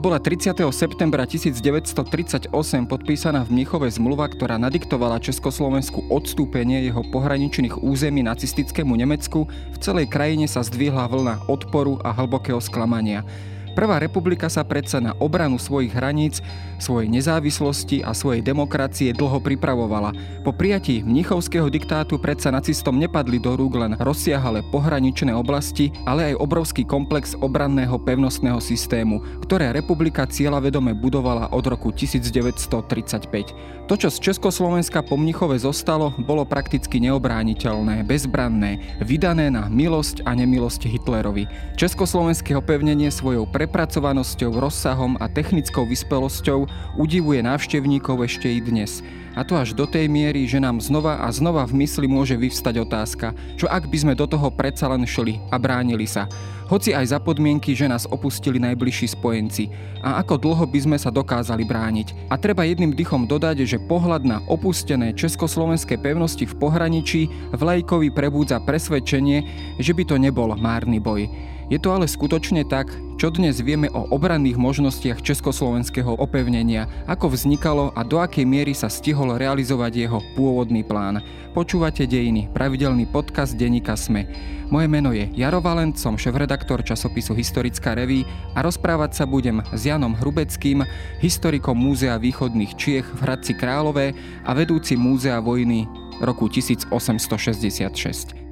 bola 30. septembra 1938 podpísaná v Mnichove zmluva, ktorá nadiktovala Československu odstúpenie jeho pohraničných území nacistickému Nemecku, v celej krajine sa zdvihla vlna odporu a hlbokého sklamania. Prvá republika sa predsa na obranu svojich hraníc, svojej nezávislosti a svojej demokracie dlho pripravovala. Po prijatí mnichovského diktátu predsa nacistom nepadli do rúk len rozsiahale pohraničné oblasti, ale aj obrovský komplex obranného pevnostného systému, ktoré republika cieľavedome budovala od roku 1935. To, čo z Československa po Mnichove zostalo, bolo prakticky neobrániteľné, bezbranné, vydané na milosť a nemilosť Hitlerovi. Československé opevnenie svojou prepracovanosťou, rozsahom a technickou vyspelosťou udivuje návštevníkov ešte i dnes. A to až do tej miery, že nám znova a znova v mysli môže vyvstať otázka, čo ak by sme do toho predsa len šli a bránili sa. Hoci aj za podmienky, že nás opustili najbližší spojenci. A ako dlho by sme sa dokázali brániť. A treba jedným dychom dodať, že pohľad na opustené československé pevnosti v pohraničí vlajkovi prebúdza presvedčenie, že by to nebol márny boj. Je to ale skutočne tak, čo dnes vieme o obranných možnostiach československého opevnenia, ako vznikalo a do akej miery sa stihol realizovať jeho pôvodný plán. Počúvate Dejiny, pravidelný podcast denníka SME. Moje meno je Jaro Valent, som šéf-redaktor časopisu Historická reví a rozprávať sa budem s Janom Hrubeckým, historikom Múzea východných Čiech v Hradci Králové a vedúci Múzea vojny roku 1866.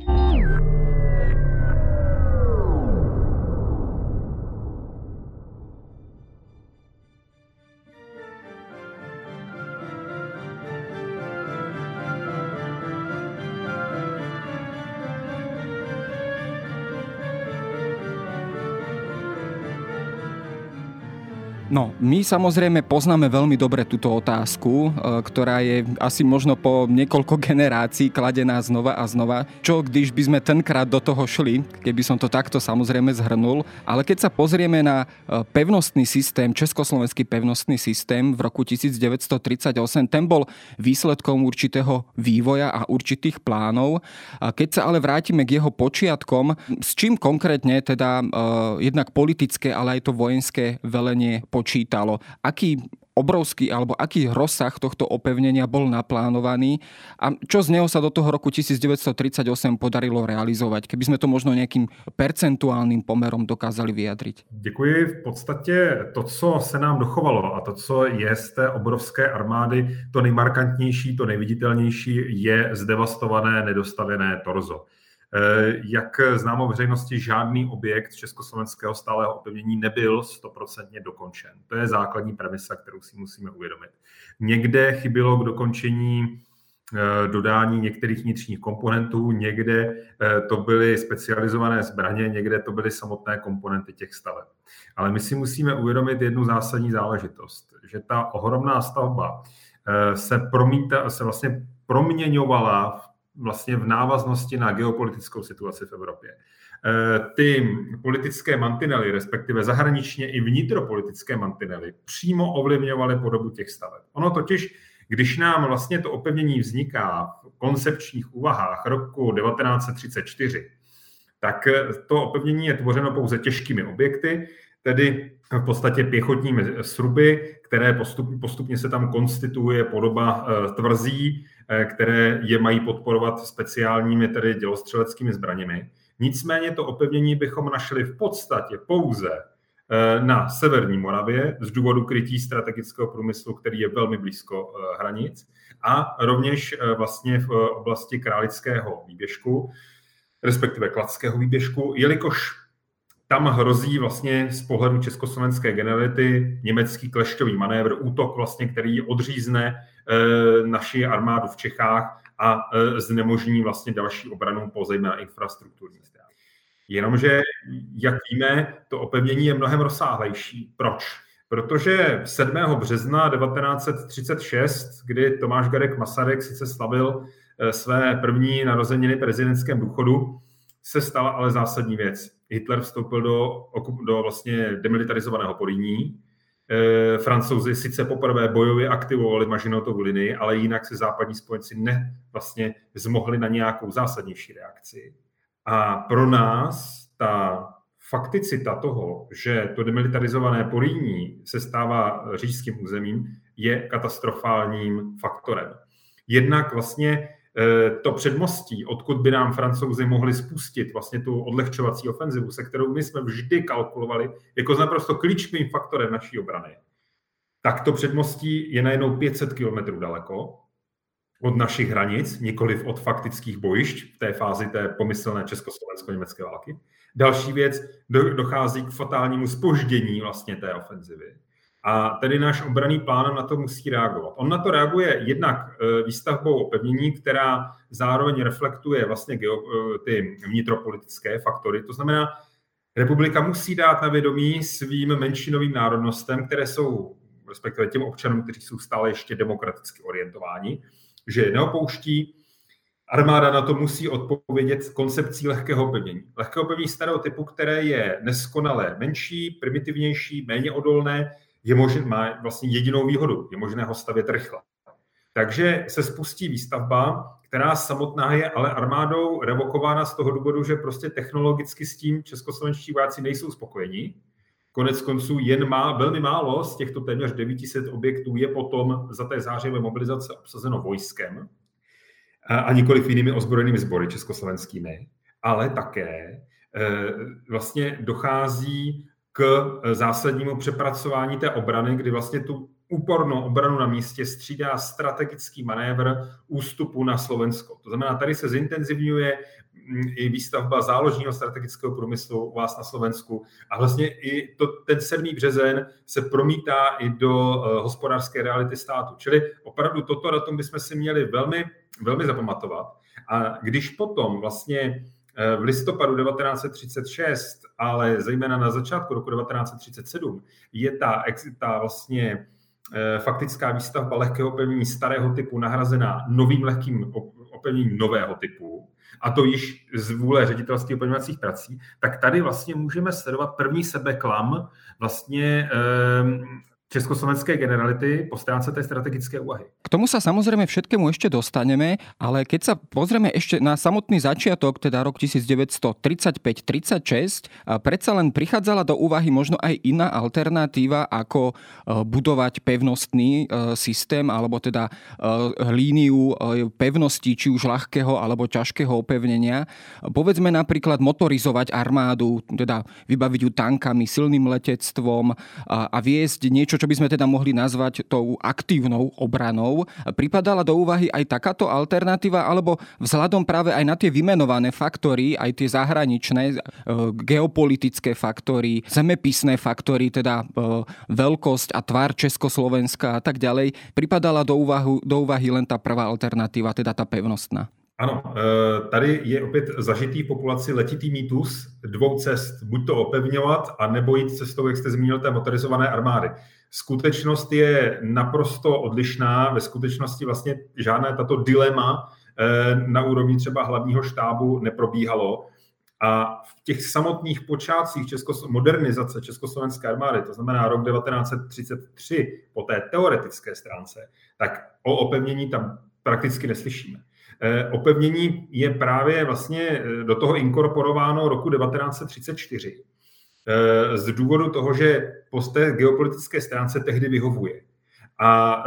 No, my samozrejme poznáme veľmi dobre túto otázku, e, ktorá je asi možno po niekoľko generácií kladená znova a znova. Čo když by sme tenkrát do toho šli, keby som to takto samozrejme zhrnul. Ale keď sa pozrieme na e, pevnostný systém, československý pevnostný systém v roku 1938, ten bol výsledkom určitého vývoja a určitých plánov. Keď sa ale vrátime k jeho počiatkom, s čím konkrétne teda uh, jednak politické, ale aj to vojenské velenie počítalo, aký obrovský alebo aký rozsah tohto opevnenia bol naplánovaný a čo z neho sa do toho roku 1938 podarilo realizovať, keby sme to možno nejakým percentuálnym pomerom dokázali vyjadriť. Děkuji. V podstatě to, co se nám dochovalo a to, co je z té obrovské armády, to nejmarkantnější, to nejviditelnější je zdevastované, nedostavené torzo. Eh, jak známo veřejnosti, žádný objekt československého stáleho opevnění nebyl stoprocentně dokončen. To je základní premisa, kterou si musíme uvědomit. Někde chybilo k dokončení eh, dodání některých vnitřních komponentů, někde eh, to byly specializované zbraně, někde to byly samotné komponenty těch staveb. Ale my si musíme uvědomit jednu zásadní záležitost, že ta ohromná stavba se, promíta, se vlastně proměňovala vlastně v návaznosti na geopolitickou situaci v Evropě. Eh, ty politické mantinely, respektive zahraničně i vnitropolitické mantinely, přímo ovlivňovaly podobu těch staveb. Ono totiž, když nám vlastně to opevnění vzniká v koncepčních úvahách roku 1934, tak to opevnění je tvořeno pouze těžkými objekty, tedy v podstatě pěchotními sruby, které postupně, postupně se tam konstituuje podoba eh, tvrzí, Eh, které je mají podporovat speciálními tedy dělostřeleckými zbraněmi. Nicméně to opevnění bychom našli v podstatě pouze eh, na severní Moravě z důvodu krytí strategického průmyslu, který je velmi blízko eh, hranic a rovněž vlastně v oblasti Králického výběžku, respektive Kladského výběžku, jelikož tam hrozí vlastně z pohledu československé generality německý klešťový manévr, útok vlastně, který odřízne Eh, naši armádu v Čechách a eh, znemožní vlastně další obranu po zejména infrastrukturní ztrát. Jenomže, jak víme, to opevnění je mnohem rozsáhlejší. Proč? Protože 7. března 1936, kdy Tomáš Garek Masaryk sice slavil eh, své první narozeniny prezidentském důchodu, se stala ale zásadní věc. Hitler vstoupil do, do vlastně demilitarizovaného Porýní, Eh, Francouzi sice poprvé bojově aktivovali Mažinotovu linii, ale jinak se západní spojenci ne vlastně zmohli na nějakou zásadnější reakci. A pro nás ta fakticita toho, že to demilitarizované Poríní se stává říšským územím, je katastrofálním faktorem. Jednak vlastně to předmostí, odkud by nám francouzi mohli spustit vlastně tu odlehčovací ofenzivu, se kterou my jsme vždy kalkulovali jako naprosto klíčovým faktorem naší obrany, tak to předmostí je najednou 500 kilometrů daleko od našich hranic, nikoliv od faktických bojišť v té fázi té pomyslné československo-německé války. Další věc, dochází k fatálnímu spoždění vlastně té ofenzivy. A tedy náš obraný plán na to musí reagovat. On na to reaguje jednak e, výstavbou opevnění, která zároveň reflektuje vlastně geo, e, ty vnitropolitické faktory. To znamená, republika musí dát na vědomí svým menšinovým národnostem, které jsou, respektive těm občanům, kteří jsou stále ještě demokraticky orientováni, že neopouští. Armáda na to musí odpovědět koncepcí lehkého pevnění. Lehkého pevnění starého typu, které je neskonalé menší, primitivnější, méně odolné, je možné, má vlastně jedinou výhodu, je možné ho stavět rychle. Takže se spustí výstavba, která samotná je ale armádou revokována z toho důvodu, že prostě technologicky s tím českoslovenští vojáci nejsou spokojení. Konec konců jen má velmi málo z těchto téměř 900 objektů je potom za té zářivé mobilizace obsazeno vojskem a nikoliv jinými ozbrojenými sbory československými, ale také eh, vlastně dochází k zásadnímu přepracování té obrany, kdy vlastně tu úpornou obranu na místě střídá strategický manévr ústupu na Slovensko. To znamená, tady se zintenzivňuje mm, i výstavba záložního strategického průmyslu u vás na Slovensku a vlastně i to, ten 7. březen se promítá i do uh, hospodářské reality státu. Čili opravdu toto datum bychom si měli velmi, velmi zapamatovat. A když potom vlastně Eh, v listopadu 1936, ale zejména na začátku roku 1937, je ta, ta vlastně eh, faktická výstavba lehkého opevnění starého typu nahrazená novým lehkým opevněním nového typu, a to již z vůle ředitelství opevňovacích prací, tak tady vlastně můžeme sledovat první sebeklam vlastně československé generality po stránce tej strategické úvahy. K tomu sa samozrejme všetkému ešte dostaneme, ale keď sa pozrieme ešte na samotný začiatok, teda rok 1935-36, predsa len prichádzala do úvahy možno aj iná alternatíva, ako e, budovať pevnostný e, systém, alebo teda e, líniu pevnosti, či už ľahkého alebo ťažkého opevnenia. Povedzme napríklad motorizovať armádu, teda vybaviť ju tankami, silným letectvom a viesť niečo, čo by sme teda mohli nazvať tou aktívnou obranou. Pripadala do úvahy aj takáto alternatíva, alebo vzhľadom práve aj na tie vymenované faktory, aj tie zahraničné, e, geopolitické faktory, zemepisné faktory, teda e, veľkosť a tvár Československa a tak ďalej, pripadala do, úvahu, do úvahy len tá prvá alternatíva, teda tá pevnostná. Ano, eh, tady je opět zažitý populaci letitý mýtus dvou cest. Buď to opevňovat, a nebo jít cestou, jak jste zmínil, té motorizované armády. Skutečnost je naprosto odlišná. Ve skutečnosti vlastně žádné tato dilema eh, na úrovni třeba hlavního štábu neprobíhalo. A v těch samotných počátcích Českos- modernizace Československé armády, to znamená rok 1933, po té teoretické stránce, tak o opevnění tam prakticky neslyšíme. Eh, opevnění je právě vlastně eh, do toho inkorporováno roku 1934 eh, z důvodu toho, že po té geopolitické stránce tehdy vyhovuje. A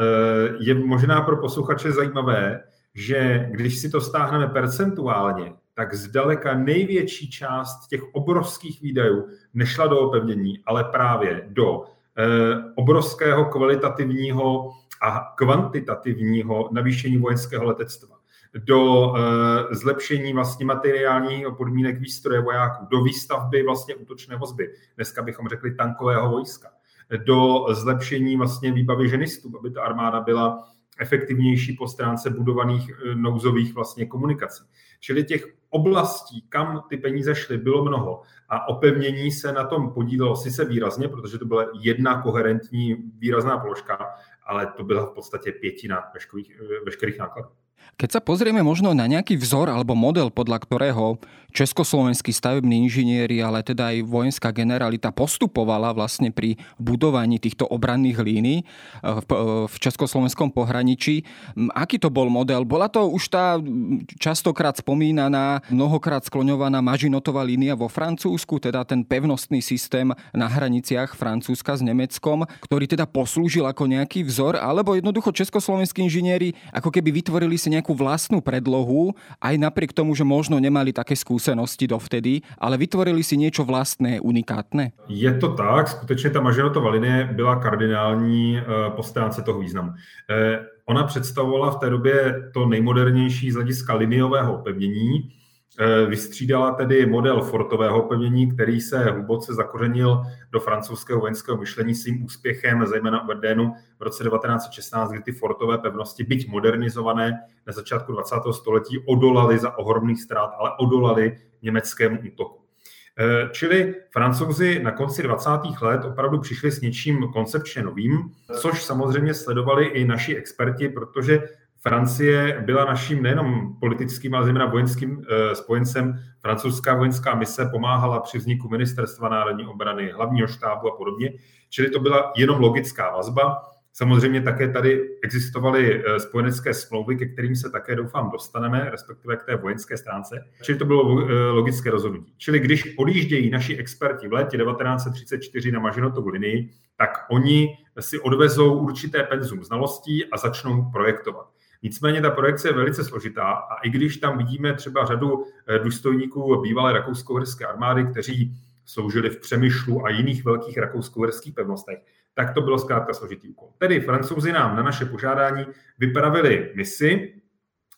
je možná pro posluchače zajímavé, že když si to stáhneme percentuálně, tak zdaleka největší část těch obrovských výdajů nešla do opevnění, ale právě do obrovského kvalitativního a kvantitativního navýšení vojenského letectva do e, zlepšení vlastně materiálních podmínek výstroje vojáků, do výstavby vlastně útočné vozby, dneska bychom řekli tankového vojska, do zlepšení vlastně výbavy ženistů, aby ta armáda byla efektivnější po stránce budovaných e, nouzových vlastně komunikací. Čili těch oblastí, kam ty peníze šly, bylo mnoho. A opevnění se na tom podílelo sice výrazně, protože to byla jedna koherentní výrazná položka, ale to byla v podstatě pětina veškerých, veškerých nákladů. Keď sa pozrieme možno na nejaký vzor alebo model, podľa ktorého československí stavební inžinieri, ale teda aj vojenská generalita postupovala vlastne pri budovaní týchto obranných línií eh, v, eh, v československom pohraničí. Aký to bol model? Bola to už tá častokrát spomínaná, mnohokrát skloňovaná Mažinotová línia vo Francúzsku, teda ten pevnostný systém na hraniciach Francúzska s Nemeckom, ktorý teda poslúžil ako nejaký vzor, alebo jednoducho československí inžinieri ako keby vytvorili si nejakú vlastnú predlohu, aj napriek tomu, že možno nemali také skúsenosti dovtedy, ale vytvorili si niečo vlastné, unikátne? Je to tak, skutečně ta Mažerotová linie byla kardinální eh, po stránce toho významu. Eh, ona představovala v té době to nejmodernější z hlediska liniového opevnění, vystřídala tedy model fortového pevnění, který se hluboce zakořenil do francouzského vojenského myšlení svým úspěchem, zejména u Verdénu v roce 1916, kdy ty fortové pevnosti, byť modernizované na začátku 20. století, odolaly za ohromných ztrát, ale odolaly německému útoku. Eh, čili francouzi na konci 20. let opravdu přišli s něčím koncepčně novým, což samozřejmě sledovali i naši experti, protože Francie byla naším nejenom politickým, ale zejména vojenským eh, spojencem. Francouzská vojenská mise pomáhala při vzniku ministerstva národní obrany, hlavního štábu a podobně. Čili to byla jenom logická vazba. Samozřejmě také tady existovaly eh, spojenecké smlouvy, ke kterým se také doufám dostaneme, respektive k té vojenské stránce. Čili to bylo eh, logické rozhodnutí. Čili když odjíždějí naši experti v létě 1934 na Mažinotovu linii, tak oni si odvezou určité penzum znalostí a začnou projektovat. Nicméně ta projekce je velice složitá a i když tam vidíme třeba řadu eh, důstojníků bývalé rakousko-uherské armády, kteří sloužili v Přemyšlu a jiných velkých rakousko-uherských pevnostech, tak to bylo zkrátka složitý úkol. Tedy francouzi nám na naše požádání vypravili misi.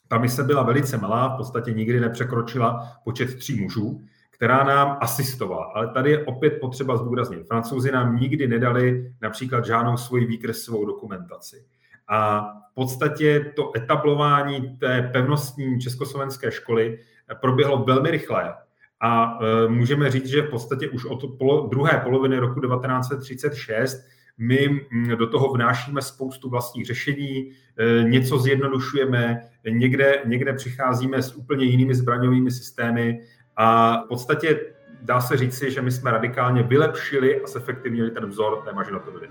Ta mise byla velice malá, v podstatě nikdy nepřekročila počet tří mužů, která nám asistovala. Ale tady je opět potřeba zdůraznit. Francouzi nám nikdy nedali například žádnou svoji výkresovou dokumentaci. A v podstatě to etablování té pevnostní československé školy proběhlo velmi rychle. A e, můžeme říct, že v podstatě už od druhé poloviny roku 1936 my do toho vnášíme spoustu vlastních řešení, e, něco zjednodušujeme, někde, někde přicházíme s úplně jinými zbraňovými systémy a v podstatě dá se říci, že my jsme radikálně vylepšili a zefektivnili ten vzor té mažinotoviny.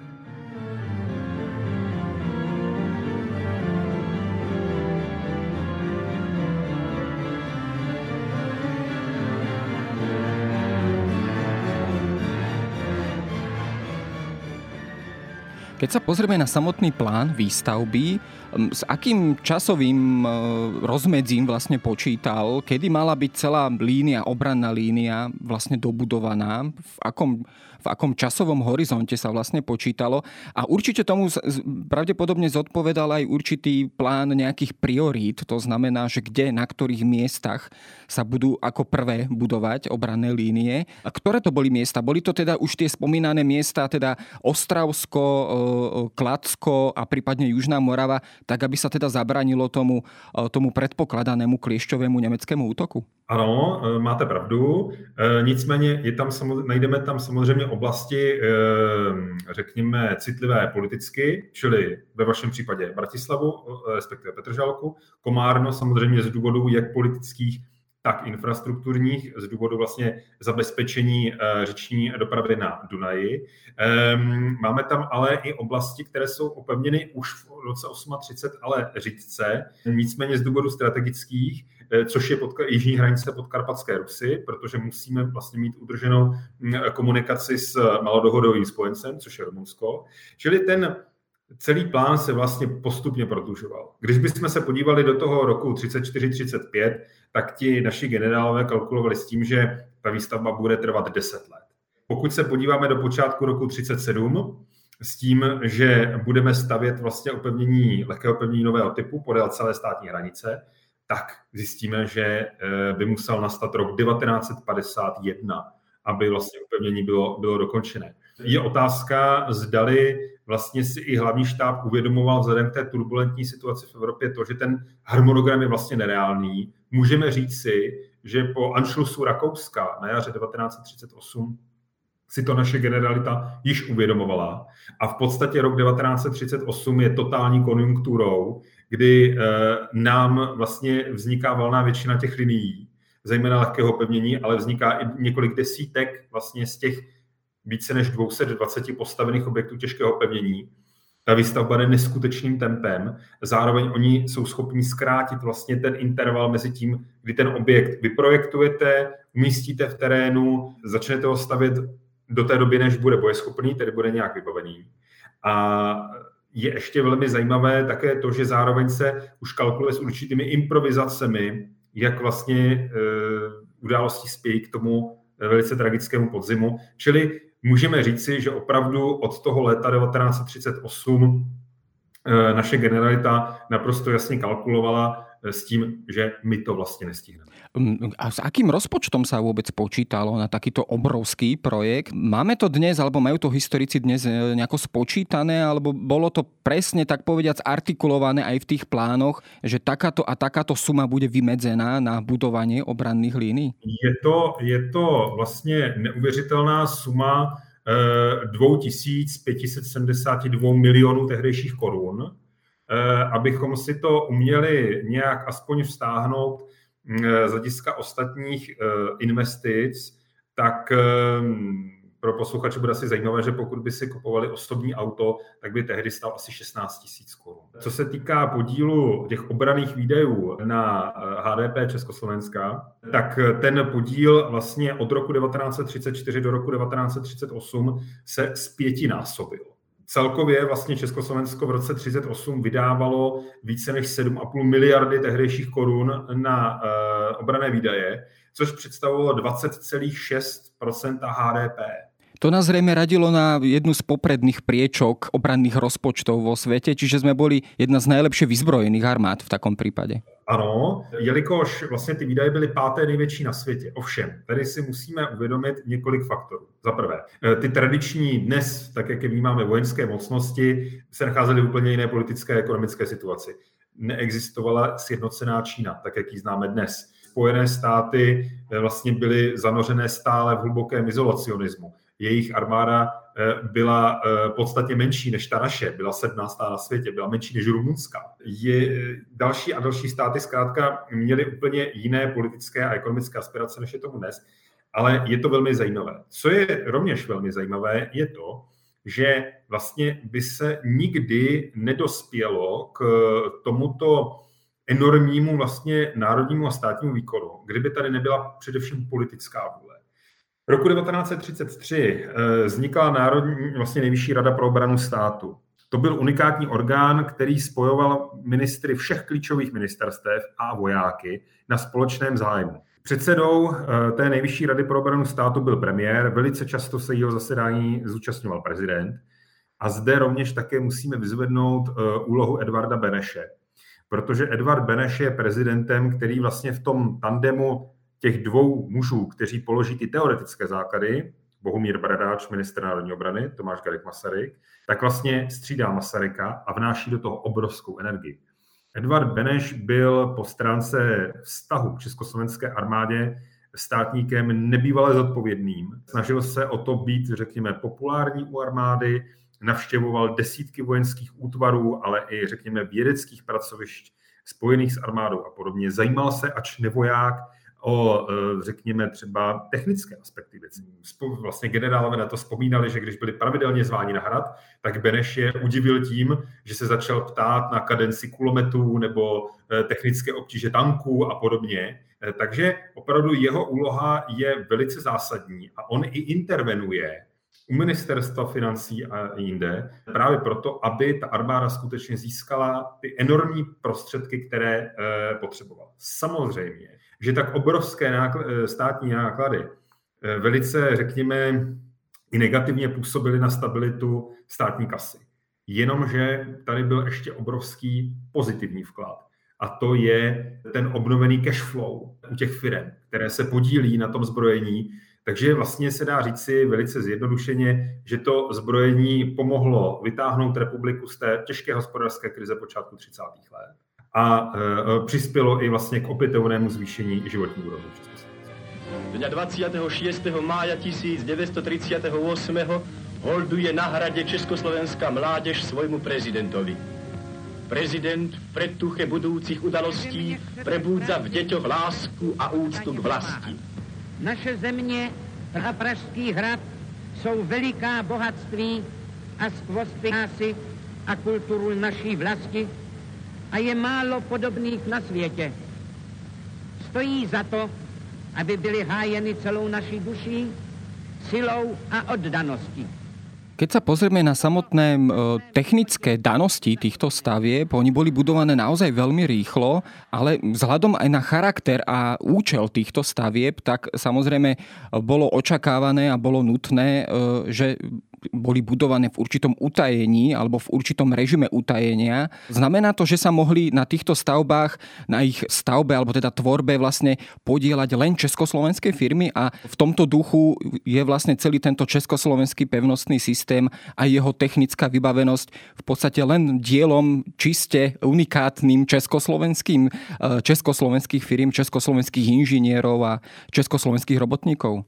Keď sa pozrieme na samotný plán výstavby, s akým časovým e, rozmedzím vlastne počítal, kedy mala byť celá línia, obranná línia vlastne dobudovaná, v akom v akom časovom horizonte sa vlastne počítalo. A určite tomu pravdepodobne zodpovedal aj určitý plán nejakých priorít, to znamená, že kde, na ktorých miestach sa budú ako prvé budovať obranné línie. A ktoré to boli miesta? Boli to teda už tie spomínané miesta, teda Ostravsko, e, e, Kladsko a prípadne Južná Morava, tak aby sa teda zabranilo tomu, e, tomu predpokladanému kliešťovému nemeckému útoku? Ano, máte pravdu. Nicméně je tam, najdeme tam samozřejmě oblasti, eh, řekněme, citlivé politicky, čili ve vašem případě Bratislavu, eh, respektive Petržalku, Komárno samozřejmě z důvodů jak politických, tak infrastrukturních, z důvodu vlastně zabezpečení eh, řeční dopravy na Dunaji. Ehm, máme tam ale i oblasti, které jsou opevněny už v roce 38, ale řídce, nicméně z důvodu strategických, Eh, což je pod, jižní hranice podkarpatské Rusy, protože musíme vlastně mít udrženou mm, komunikaci s malodohodovým spojencem, což je Rumunsko. Čili ten celý plán se vlastně postupně prodlužoval. Když bychom se podívali do toho roku 34-35, tak ti naši generálové kalkulovali s tím, že ta výstavba bude trvat 10 let. Pokud se podíváme do počátku roku 37, s tím, že budeme stavět vlastně opevnění, lehké opevnění nového typu podél celé státní hranice, tak zjistíme, že eh, by musel nastat rok 1951, aby vlastně upevnění bylo, bylo dokončené. Je otázka, zdali vlastně si i hlavní štáb uvědomoval vzhledem k té turbulentní situaci v Evropě to, že ten harmonogram je vlastně nereálný. Můžeme říct si, že po Anschlussu Rakouska na jaře 1938 si to naše generalita již uvědomovala. A v podstatě rok 1938 je totální konjunkturou, kdy nám vlastně vzniká valná většina těch linií, zejména lehkého pevnění, ale vzniká i několik desítek vlastně z těch více než 220 postavených objektů těžkého pevnění. Ta výstavba jde neskutečným tempem, zároveň oni jsou schopni zkrátit vlastně ten interval mezi tím, kdy ten objekt vyprojektujete, umístíte v terénu, začnete ho stavět do té doby, než bude bojeschopný, tedy bude nějak vybavený. A je ještě velmi zajímavé také to, že zároveň se už kalkuluje s určitými improvizacemi, jak vlastně e, události spějí k tomu velice tragickému podzimu. Čili můžeme říci, že opravdu od toho léta 1938 eh, naše generalita naprosto jasně kalkulovala s tím, že my to vlastně nestihneme. Mm, a s akým rozpočtom sa vôbec počítalo na takýto obrovský projekt? Máme to dnes, alebo majú to historici dnes e, nejako spočítané, alebo bolo to presne, tak povediac, artikulované aj v tých plánoch, že takáto a takáto suma bude vymedzená na budovanie obranných línií? Je to, je to vlastně neuvěřitelná suma 2572 e, milionů tehdejších korun. E, abychom si to uměli nějak aspoň vztáhnout, Eh, z hlediska ostatních eh, investic, tak ehm, pro posluchače bude asi zajímavé, že pokud by si kupovali osobní auto, tak by tehdy stál asi 16 tisíc korun. Co se týká podílu těch obraných výdajů na HDP eh, Československa, tak ten podíl vlastně od roku 1934 do roku 1938 se zpětinásobil. Celkově vlastně Československo v roce 1938 vydávalo více než 7,5 miliardy tehdejších korun na uh, obrané výdaje, což představovalo 20,6% HDP. To nás zrejme radilo na jednu z popredných priečok obranných rozpočtov vo svete, čiže sme boli jedna z najlepšie vyzbrojených armád v takom prípade. Ano, jelikož vlastně ty výdaje byly páté největší na světě. Ovšem, tady si musíme uvědomit několik faktorů. Za prvé, eh, ty tradiční dnes, tak jak je vnímáme vojenské mocnosti, se nacházely v úplně jiné politické a ekonomické situaci. Neexistovala sjednocená Čína, tak jak ji známe dnes. Spojené státy eh, vlastně byly zanořené stále v hlubokém izolacionismu jejich armáda eh, byla eh, podstatně menší než ta naše, byla 17. na světě, byla menší než Rumunská. Je, další a další státy zkrátka měly úplně jiné politické a ekonomické aspirace, než je tomu dnes, ale je to velmi zajímavé. Co je rovněž velmi zajímavé, je to, že vlastně by se nikdy nedospělo k tomuto enormnímu vlastně národnímu a státnímu výkonu, kdyby tady nebyla především politická vůle roku 1933 eh, vznikla Národní, vlastně nejvyšší rada pro obranu státu. To byl unikátní orgán, který spojoval ministry všech klíčových ministerstev a vojáky na společném zájmu. Předsedou eh, té nejvyšší rady pro obranu státu byl premiér, velice často se jeho zasedání zúčastňoval prezident. A zde rovněž také musíme vyzvednout eh, úlohu Edvarda Beneše, protože Edvard Beneš je prezidentem, který vlastně v tom tandemu těch dvou mužů, kteří položí ty teoretické základy, Bohumír Bradáč, minister národní obrany, Tomáš Garek Masaryk, tak vlastně střídá Masaryka a vnáší do toho obrovskou energii. Edvard Beneš byl po stránce vztahu k československé armádě státníkem nebývale zodpovědným. Snažil se o to být, řekněme, populární u armády, navštěvoval desítky vojenských útvarů, ale i, řekněme, vědeckých pracovišť spojených s armádou a podobně. Zajímal se, ač nevoják, o, e, řekněme, třeba technické aspekty věcí. Vlastně generálové na to vzpomínali, že když byli pravidelně zváni na hrad, tak Beneš je udivil tím, že se začal ptát na kadenci kulometů nebo e, technické obtíže tanků a podobně. E, takže opravdu jeho úloha je velice zásadní a on i intervenuje u ministerstva financí a jinde, právě proto, aby ta armáda skutečně získala ty enormní prostředky, které potřebovala. Samozřejmě, že tak obrovské náklady, eh, státní náklady eh, velice, řekněme, i negativně působily na stabilitu státní kasy. Jenomže tady byl ještě obrovský pozitivní vklad. A to je ten obnovený cash flow u těch firm, které se podílí na tom zbrojení. Takže vlastně se dá říci velice zjednodušeně, že to zbrojení pomohlo vytáhnout republiku z té těžké hospodářské krize počátku 30. let a e, přispělo i vlastně k opětovnému zvýšení životní úrovně v Dňa 26. mája 1938 holduje na hrade Československá mládež svojmu prezidentovi. Prezident v predtuche budoucích udalostí prebúdza v deťoch lásku a úctu k vlasti. Naše země a Pražský hrad jsou veliká bohatství a skvosty násy a kulturu naší vlasti a je málo podobných na světě. Stojí za to, aby byly hájeny celou naší duší, silou a oddaností. Keď sa pozrieme na samotné technické danosti týchto stavieb, oni boli budované naozaj veľmi rýchlo, ale vzhľadom aj na charakter a účel týchto stavieb, tak samozrejme bolo očakávané a bolo nutné, že boli budované v určitom utajení alebo v určitom režime utajenia. Znamená to, že sa mohli na týchto stavbách, na ich stavbe alebo teda tvorbe vlastne podielať len československé firmy a v tomto duchu je vlastne celý tento československý pevnostný systém a jeho technická vybavenosť v podstate len dielom čiste unikátnym československým, eh, československých firm, československých inžinierov a československých robotníkov?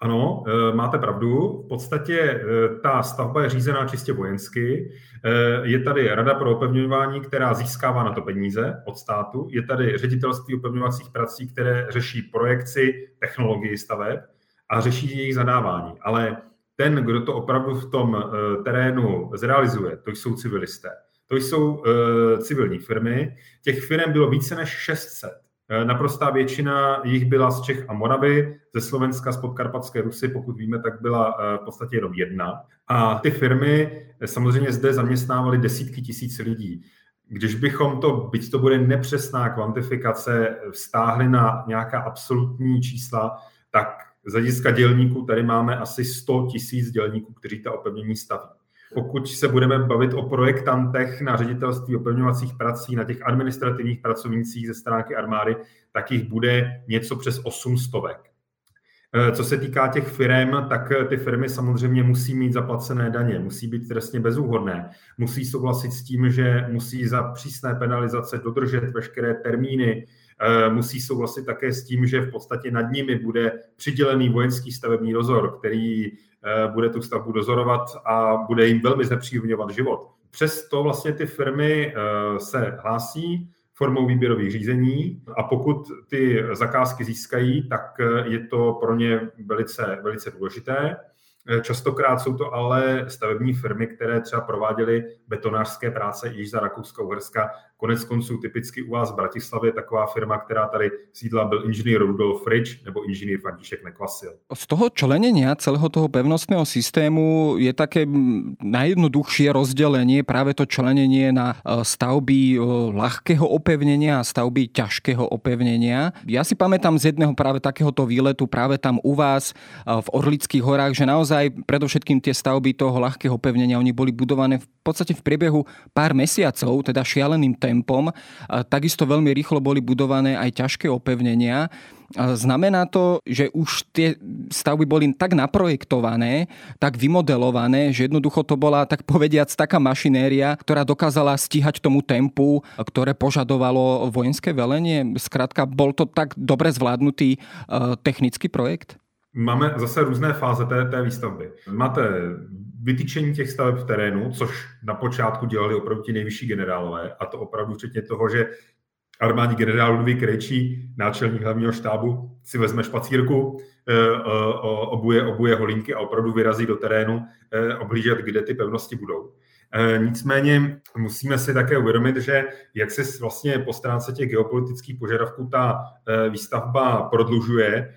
Ano, eh, máte pravdu. V podstatě eh, ta stavba je řízená čistě vojensky. Eh, je tady Rada pro opevňování, která získává na to peníze od státu. Je tady ředitelství opevňovacích prací, které řeší projekci technologii staveb a řeší jejich zadávání. Ale ten, kdo to opravdu v tom terénu zrealizuje, to jsou civilisté. To jsou civilní firmy. Těch firm bylo více než 600. Eh, naprostá většina jich byla z Čech a Moravy, ze Slovenska, z podkarpatské Rusy, pokud víme, tak byla eh, v podstatě jenom jedna. A ty firmy eh, samozřejmě zde zaměstnávaly desítky tisíc lidí. Když bychom to, byť to bude nepřesná kvantifikace, vztáhli na nějaká absolutní čísla, tak z hlediska dělníků tady máme asi 100 tisíc dělníků, kteří ta opevnění staví. Pokud se budeme bavit o projektantech na ředitelství opevňovacích prací, na těch administrativních pracovnících ze stránky armády, tak jich bude něco přes 8 stovek. E, co se týká těch firm, tak ty firmy samozřejmě musí mít zaplacené daně, musí být trestně bezúhodné, musí souhlasit s tím, že musí za přísné penalizace dodržet veškeré termíny, e, musí souhlasit také s tím, že v podstatě nad nimi bude přidělený vojenský stavební dozor, který bude tu stavbu dozorovat a bude jim velmi znepříjemňovat život. Přesto vlastně ty firmy eh, se hlásí formou výběrových řízení a pokud ty zakázky získají, tak eh, je to pro ně velice, velice důležité. Častokrát jsou to ale stavební firmy, které třeba prováděly betonářské práce již za Rakouska-Uherska Konec konců typicky u vás v Bratislavě taková firma, která tady sídla, byl inženýr Rudolf Rich nebo inženýr František Nekvasil. Z toho členenia celého toho pevnostného systému je také najjednoduchšie rozdelenie práve to členenie na e, stavby e, ľahkého opevnenia a stavby ťažkého opevnenia. Ja si pamätám z jedného práve takéhoto výletu práve tam u vás e, v Orlických horách, že naozaj predovšetkým tie stavby toho ľahkého opevnenia, oni boli budované v podstate v priebehu pár mesiacov, teda šialeným tempom. Takisto veľmi rýchlo boli budované aj ťažké opevnenia. Znamená to, že už tie stavby boli tak naprojektované, tak vymodelované, že jednoducho to bola, tak povediac, taká mašinéria, ktorá dokázala stíhať tomu tempu, ktoré požadovalo vojenské velenie. Zkrátka, bol to tak dobre zvládnutý technický projekt? Máme zase různé fáze té, té výstavby. Máte vytyčení těch staveb v terénu, což na počátku dělali opravdu ti nejvyšší generálové, a to opravdu včetně toho, že armádní generál Ludvík Krejčí, náčelník hlavního štábu, si vezme špacírku, eh, eh, obuje, obuje holinky a opravdu vyrazí do terénu eh, oblížet, kde ty pevnosti budou. Nicméně musíme si také uvědomit, že jak se vlastně po stránce těch geopolitických požadavků ta výstavba prodlužuje,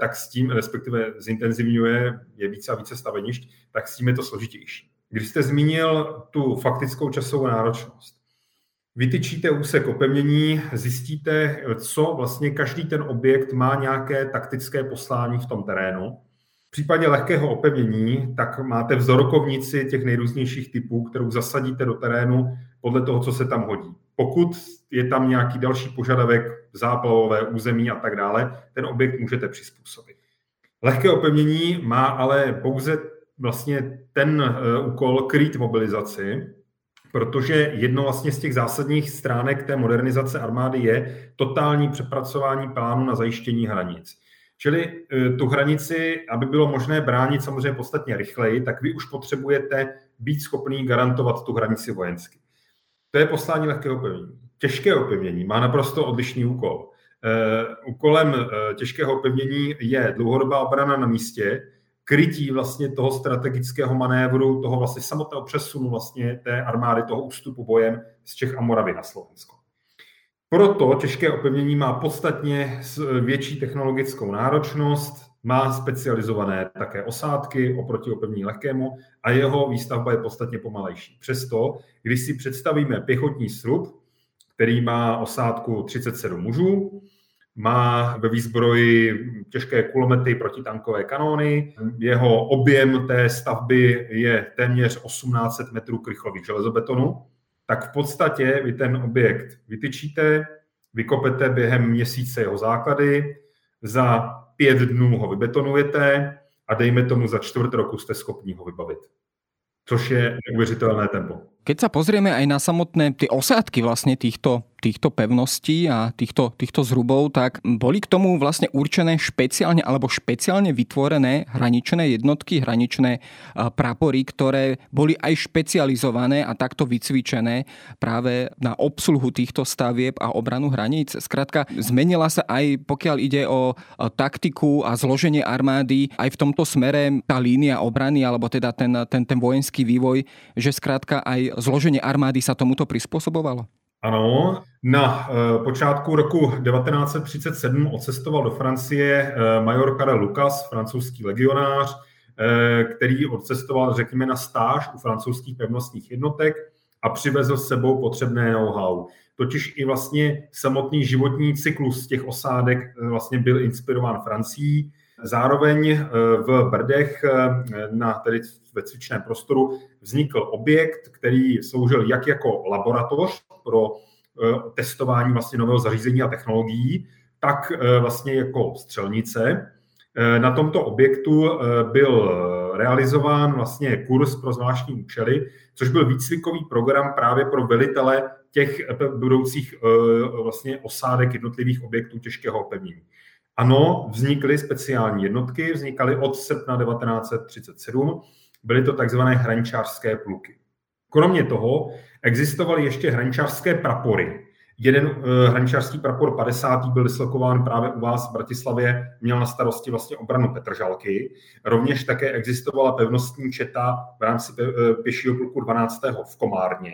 tak s tím, respektive zintenzivňuje, je více a více stavenišť, tak s tím je to složitější. Když jste zmínil tu faktickou časovou náročnost, vytyčíte úsek opevnění, zjistíte, co vlastně každý ten objekt má nějaké taktické poslání v tom terénu. V případě lehkého opevnění, tak máte vzorokovnici těch nejrůznějších typů, kterou zasadíte do terénu podle toho, co se tam hodí. Pokud je tam nějaký další požadavek, záplavové území a tak dále, ten objekt můžete přizpůsobit. Lehké opevnění má ale pouze vlastně ten eh, úkol krýt mobilizaci, protože jedno vlastně z těch zásadních stránek té modernizace armády je totální přepracování plánu na zajištění hranic. Čili eh, tu hranici, aby bylo možné bránit samozřejmě podstatně rychleji, tak vy už potřebujete být schopný garantovat tu hranici vojensky. To je poslání lehkého opevnění. Těžké opevnění má naprosto odlišný úkol. Uh, úkolem uh, těžkého opevnění je dlouhodobá obrana na místě, krytí vlastně toho strategického manévru, toho vlastně samotného přesunu vlastně té armády, toho ústupu bojem z Čech a Moravy na Slovensko. Proto těžké opevnění má podstatně větší technologickou náročnost, má specializované také osádky oproti opevnění lehkému a jeho výstavba je podstatně pomalejší. Přesto, když si představíme pěchotní srub, který má osádku 37 mužů, má ve výzbroji těžké kulomety protitankové kanóny. Jeho objem té stavby je téměř 1800 metrů krychlových železobetonu. Tak v podstatě vy ten objekt vytyčíte, vykopete během měsíce jeho základy, za pět dnů ho vybetonujete a dejme tomu za čtvrt roku jste schopni ho vybavit. Což je neuvěřitelné tempo. Keď sa pozrieme aj na samotné tie osádky vlastne týchto týchto pevností a týchto, týchto zhrubov, tak boli k tomu vlastne určené špeciálne alebo špeciálne vytvorené hraničné jednotky, hraničné prapory, ktoré boli aj špecializované a takto vycvičené práve na obsluhu týchto stavieb a obranu hraníc. Skrátka, zmenila sa aj pokiaľ ide o taktiku a zloženie armády, aj v tomto smere tá línia obrany, alebo teda ten, ten, ten vojenský vývoj, že skrátka aj zloženie armády sa tomuto prispôsobovalo? Ano, na uh, počátku roku 1937 odcestoval do Francie uh, major Karel Lucas, francouzský legionář, uh, který odcestoval, řekněme, na stáž u francouzských pevnostních jednotek a přivezl s sebou potřebné know-how. Totiž i vlastně samotný životní cyklus těch osádek vlastně byl inspirován Francií. Zároveň v Brdech na tedy ve cvičném prostoru vznikl objekt, který sloužil jak jako laboratoř pro eh, testování vlastně nového zařízení a technologií, tak eh, vlastně jako střelnice. Eh, na tomto objektu byl realizován vlastně kurz pro zvláštní účely, což byl výcvikový program právě pro velitele těch budoucích vlastně osádek jednotlivých objektů těžkého opevnění. Ano, vznikly speciální jednotky, vznikaly od srpna 1937, byly to takzvané hraničářské pluky. Kromě toho existovaly ještě hraničářské prapory. Jeden uh, prapor 50. byl dislokován právě u vás v Bratislavě, měl na starosti vlastně obranu Petržalky. Rovněž také existovala pevnostní četa v rámci pe, uh, pěšího pluku 12. v Komárně.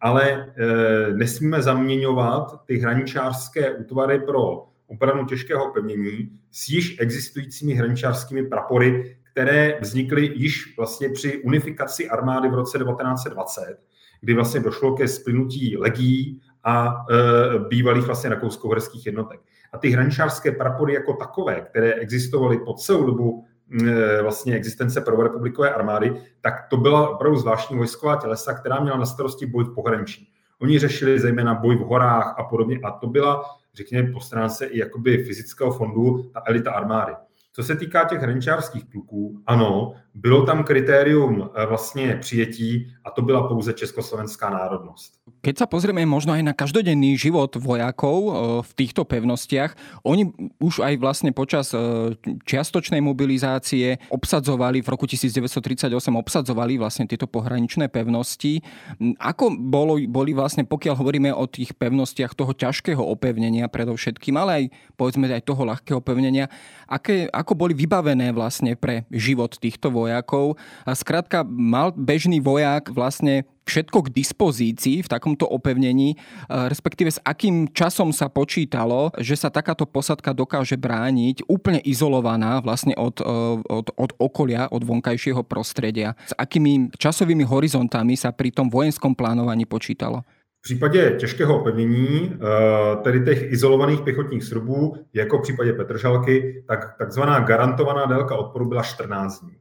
Ale uh, nesmíme zaměňovat ty hraničářské útvary pro obranu těžkého pevnění s již existujícími hraničářskými prapory, které vznikly již vlastně při unifikaci armády v roce 1920, kdy vlastně došlo ke splynutí legií a e, bývalých vlastně rakousko-horských jednotek. A ty hraničářské prapory jako takové, které existovaly po celou dobu e, vlastně existence prvorepublikové armády, tak to byla opravdu zvláštní vojsková tělesa, která měla na starosti boj v pohraničí. Oni řešili zejména boj v horách a podobně a to byla, řekněme, po stránce i jakoby fyzického fondu ta elita armády. Co se týká těch hraničářských pluků, ano, bylo tam kritérium eh, vlastně přijetí a to byla pouze československá národnost. Keď sa pozrieme možno aj na každodenný život vojakov eh, v týchto pevnostiach, oni už aj vlastne počas eh, čiastočnej mobilizácie obsadzovali, v roku 1938 obsadzovali vlastne tieto pohraničné pevnosti. Ako bolo, boli vlastne, pokiaľ hovoríme o tých pevnostiach toho ťažkého opevnenia predovšetkým, ale aj povedzme aj toho ľahkého opevnenia, aké, ako boli vybavené vlastne pre život týchto vojakov. A skrátka mal bežný vojak vlastne všetko k dispozícii v takomto opevnení, e, respektíve s akým časom sa počítalo, že sa takáto posadka dokáže brániť úplne izolovaná vlastne od, e, od, od okolia, od vonkajšieho prostredia. S akými časovými horizontami sa pri tom vojenskom plánovaní počítalo? V případě těžkého opevnění, e, tedy těch izolovaných pěchotních srubů, jako v případě Petržalky, tak takzvaná garantovaná délka odporu byla 14 dní.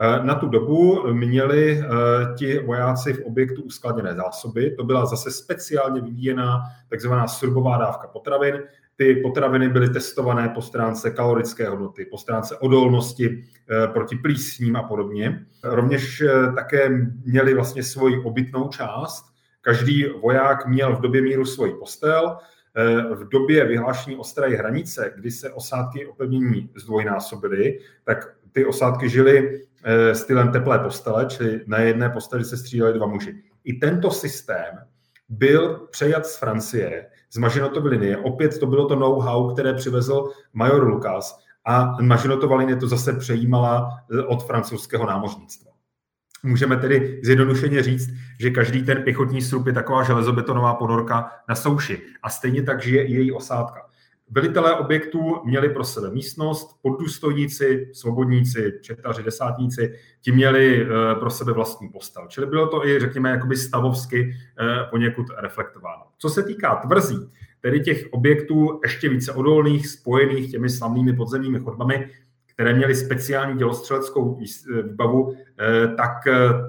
Eh, na tu dobu měli eh, ti vojáci v objektu uskladněné zásoby. To byla zase speciálně vyvíjená takzvaná surbová dávka potravin. Ty potraviny byly testované po stránce kalorické hodnoty, po stránce odolnosti eh, proti plísním a podobně. Rovněž také měli vlastně svoji obytnou část. Každý voják měl v době míru svoji postel. V době vyhlášení ostré hranice, kdy se osádky opevnění zdvojnásobily, tak ty osádky žily Eh, stylem teplé postele, čili na jedné posteli se střídali dva muži. I tento systém byl přejat z Francie, z Mažinotovy linie. Opět to bylo to know-how, které přivezl major Lukas a Mažinotova linie to zase přejímala eh, od francouzského námořnictva. Můžeme tedy zjednodušeně říct, že každý ten pěchotní srub je taková železobetonová ponorka na souši a stejně tak žije i její osádka. Velitelé objektů měli pro sebe místnost, poddůstojníci, svobodníci, četaři, desátníci, ti měli eh, pro sebe vlastní postel. Čili bylo to i, řekněme, jakoby stavovsky eh, poněkud reflektováno. Co se týká tvrzí, tedy těch objektů ještě více odolných, spojených těmi slavnými podzemními chodbami, které měly speciální dělostřeleckou výbavu, eh, tak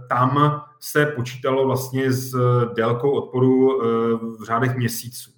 tam se počítalo vlastně s délkou odporu v řádech měsíců.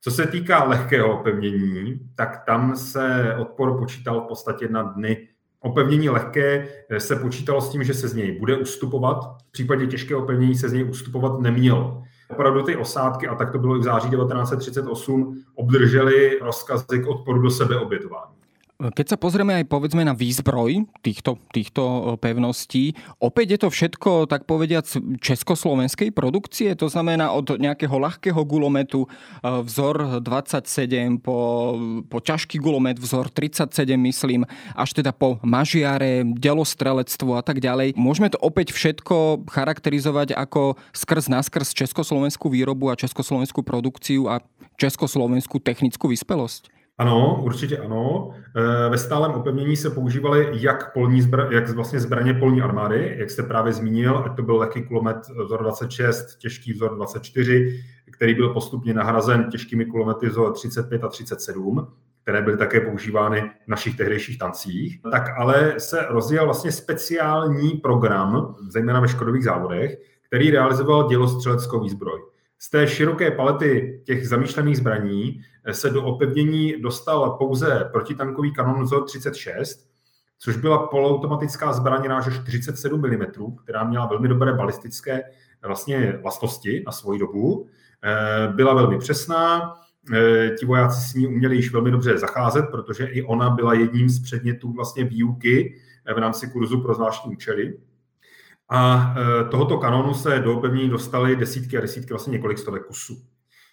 Co se týká lehkého opevnění, tak tam se odpor počítal v podstatě na dny. Opevnění lehké se počítalo s tím, že se z něj bude ustupovat. V případě těžkého opevnění se z něj ustupovat nemělo. Opravdu ty osádky, a tak to bylo i v září 1938, obdrželi rozkazy k odporu do sebeobětování. Keď sa pozrieme aj povedzme na výzbroj týchto, týchto e, pevností, opäť je to všetko, tak povediac, československej produkcie, to znamená od nejakého ľahkého gulometu e, vzor 27 po, po ťažký gulomet vzor 37, myslím, až teda po mažiare, delostrelectvo a tak ďalej. Môžeme to opäť všetko charakterizovať ako skrz naskrz československú výrobu a československú produkciu a československú technickú vyspelosť? Ano, určitě ano. Eh, ve stálem opevnění se používaly jak, polní zbra, jak vlastně zbraně polní armády, jak jste právě zmínil, ať to byl lehký kulomet vzor 26, těžký vzor 24, který byl postupně nahrazen těžkými kulomety vzor 35 a 37, které byly také používány v našich tehdejších tancích, tak ale se rozjel vlastně speciální program, zejména ve Škodových závodech, který realizoval dělostřeleckou výzbroj. Z té široké palety těch zamýšlených zbraní eh, se do opevnění dostal pouze protitankový kanon ZOR 36, což byla poloautomatická zbraň ráže 47 mm, která měla velmi dobré balistické eh, vlastně vlastnosti na svoji dobu. Eh, byla velmi přesná, ti vojáci s ní uměli již velmi dobře zacházet, protože i ona byla jedním z předmětů vlastně výuky v rámci kurzu pro zvláštní účely. A e, tohoto kanonu se do opevnění dostaly desítky a desítky, vlastně několik stovek kusů.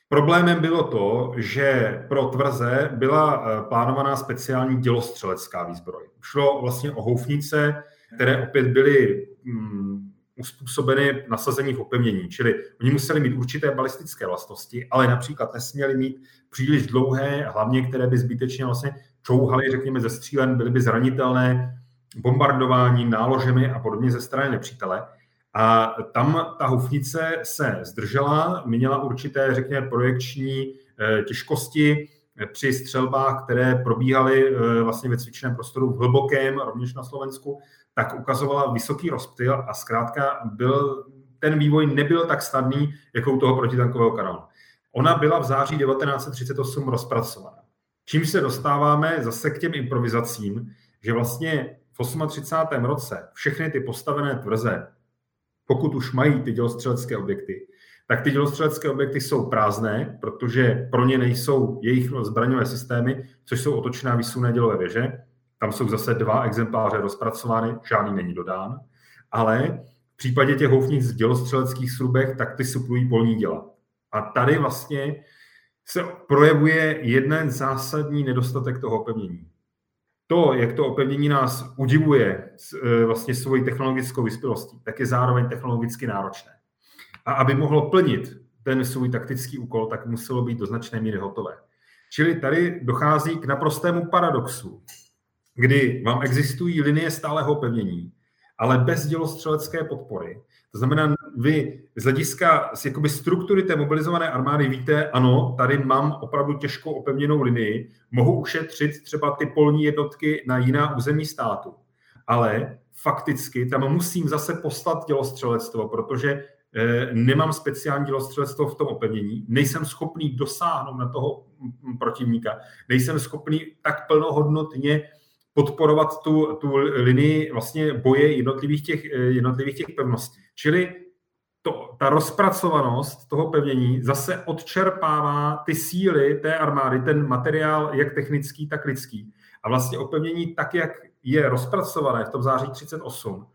Problémem bylo to, že pro tvrze byla e, plánovaná speciální dělostřelecká výzbroj. Šlo vlastně o houfnice, které opět byly mm, uspůsobeny nasazení v opevnění, čili oni museli mít určité balistické vlastnosti, ale například nesměli mít příliš dlouhé, hlavně které by zbytečně vlastně čouhaly, řekněme, ze střílen, byly by zranitelné, bombardováním, náložemi a podobně ze strany nepřítele. A tam ta hufnice se zdržela, měla určité, řekněme, projekční eh, těžkosti při střelbách, které probíhaly eh, vlastně ve cvičném prostoru v hlubokém, rovněž na Slovensku, tak ukazovala vysoký rozptyl a zkrátka byl, ten vývoj nebyl tak snadný, jako u toho protitankového kanonu. Ona byla v září 1938 rozpracovaná. Čím se dostáváme zase k těm improvizacím, že vlastně v 38. roce všechny ty postavené tvrze, pokud už mají ty dělostřelecké objekty, tak ty dělostřelecké objekty jsou prázdné, protože pro ně nejsou jejich zbraňové systémy, což jsou otočná výsunné dělové věže. Tam jsou zase dva exempláře rozpracovány, žádný není dodán. Ale v případě těch houfnic v dělostřeleckých srubech, tak ty suplují polní děla. A tady vlastně se projevuje jeden zásadní nedostatek toho opevnění to, jak to opevnění nás udivuje e, vlastně svojí technologickou vyspělostí, tak je zároveň technologicky náročné. A aby mohlo plnit ten svůj taktický úkol, tak muselo být do značné míry hotové. Čili tady dochází k naprostému paradoxu, kdy vám existují linie stálého opevnění, ale bez dělostřelecké podpory. To znamená, vy z hlediska z jakoby struktury té mobilizované armády víte, ano, tady mám opravdu těžkou opevněnou linii, mohu ušetřit třeba ty polní jednotky na jiná území státu. Ale fakticky tam musím zase poslat dělostřelectvo, protože eh, nemám speciální dělostřelectvo v tom opevnění, nejsem schopný dosáhnout na toho protivníka, nejsem schopný tak plnohodnotně podporovat tu, tu linii vlastně boje jednotlivých těch, eh, jednotlivých těch pevností. Čili to, ta rozpracovanost toho pevnění zase odčerpává ty síly té armády, ten materiál jak technický, tak lidský. A vlastně opevnění tak, jak je rozpracované v tom září 38,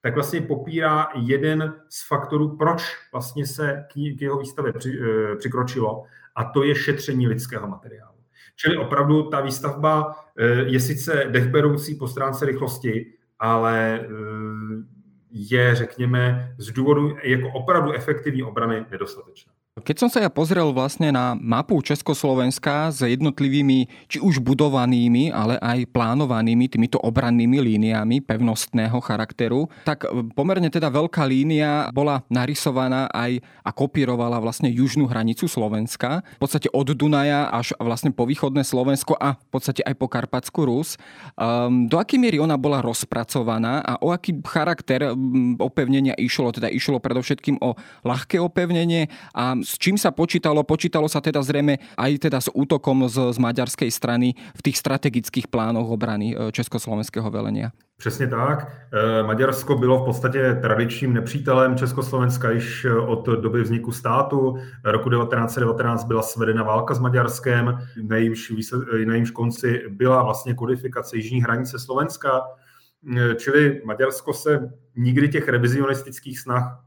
tak vlastně popírá jeden z faktorů, proč vlastně se k jeho výstavě při, eh, přikročilo, a to je šetření lidského materiálu. Čili opravdu ta výstavba eh, je sice dechberoucí po stránce rychlosti, ale eh, je, řekněme, z důvodu jako opravdu efektivní obrany nedostatečná. Keď som sa ja pozrel vlastne na mapu Československa s jednotlivými, či už budovanými, ale aj plánovanými týmito obrannými líniami pevnostného charakteru, tak pomerne teda veľká línia bola narysovaná aj a kopírovala vlastne južnú hranicu Slovenska. V podstate od Dunaja až vlastne po východné Slovensko a v podstate aj po Karpatskú Rus. Um, do akej miery ona bola rozpracovaná a o aký charakter opevnenia išlo? Teda išlo predovšetkým o ľahké opevnenie a s čím sa počítalo? Počítalo sa teda zrejme aj teda s útokom z, z maďarskej strany v tých strategických plánoch obrany e, československého velenia. Přesně tak. E, Maďarsko bylo v podstatě tradičním nepřítelem Československa již od doby vzniku státu. Roku 1919 byla svedena válka s Maďarskem, na jejímž, na jejímž konci byla vlastně kodifikace jižní hranice Slovenska. E, čili Maďarsko se nikdy těch revizionistických snah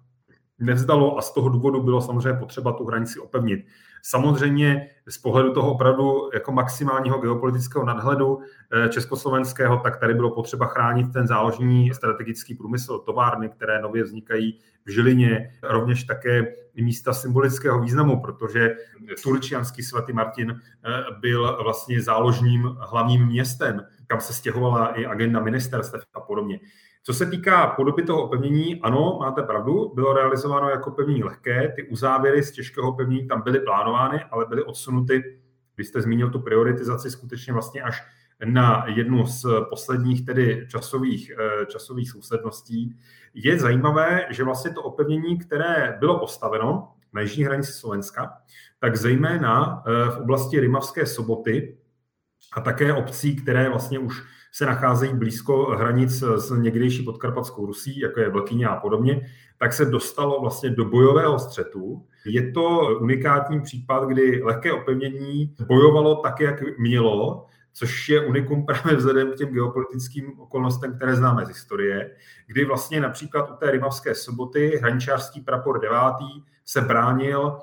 nevzdalo a z toho důvodu bylo samozřejmě potřeba tu hranici opevnit. Samozřejmě z pohledu toho opravdu jako maximálního geopolitického nadhledu eh, československého, tak tady bylo potřeba chránit ten záložní strategický průmysl, továrny, které nově vznikají v Žilině, rovněž také místa symbolického významu, protože turčianský svatý Martin eh, byl vlastně záložním hlavním městem, kam se stěhovala i agenda ministerstev a podobně. Co se týká podoby toho opevnění, ano, máte pravdu, bylo realizováno jako pevnění lehké, ty uzávěry z těžkého opevnění tam byly plánovány, ale byly odsunuty, vy jste zmínil tu prioritizaci skutečně vlastně až na jednu z posledních tedy časových, eh, časových sousledností. Je zajímavé, že vlastně to opevnění, které bylo postaveno na jižní hranici Slovenska, tak zejména eh, v oblasti Rimavské soboty a také obcí, které vlastně už se nacházejí blízko hranic s někdejší podkarpatskou Rusí, jako je Vlkyně a podobně, tak se dostalo vlastně do bojového střetu. Je to unikátní případ, kdy lehké opevnění bojovalo tak, jak mělo, což je unikum právě vzhledem k těm geopolitickým okolnostem, které známe z historie, kdy vlastně například u té Rimavské soboty hraničářský prapor 9. se bránil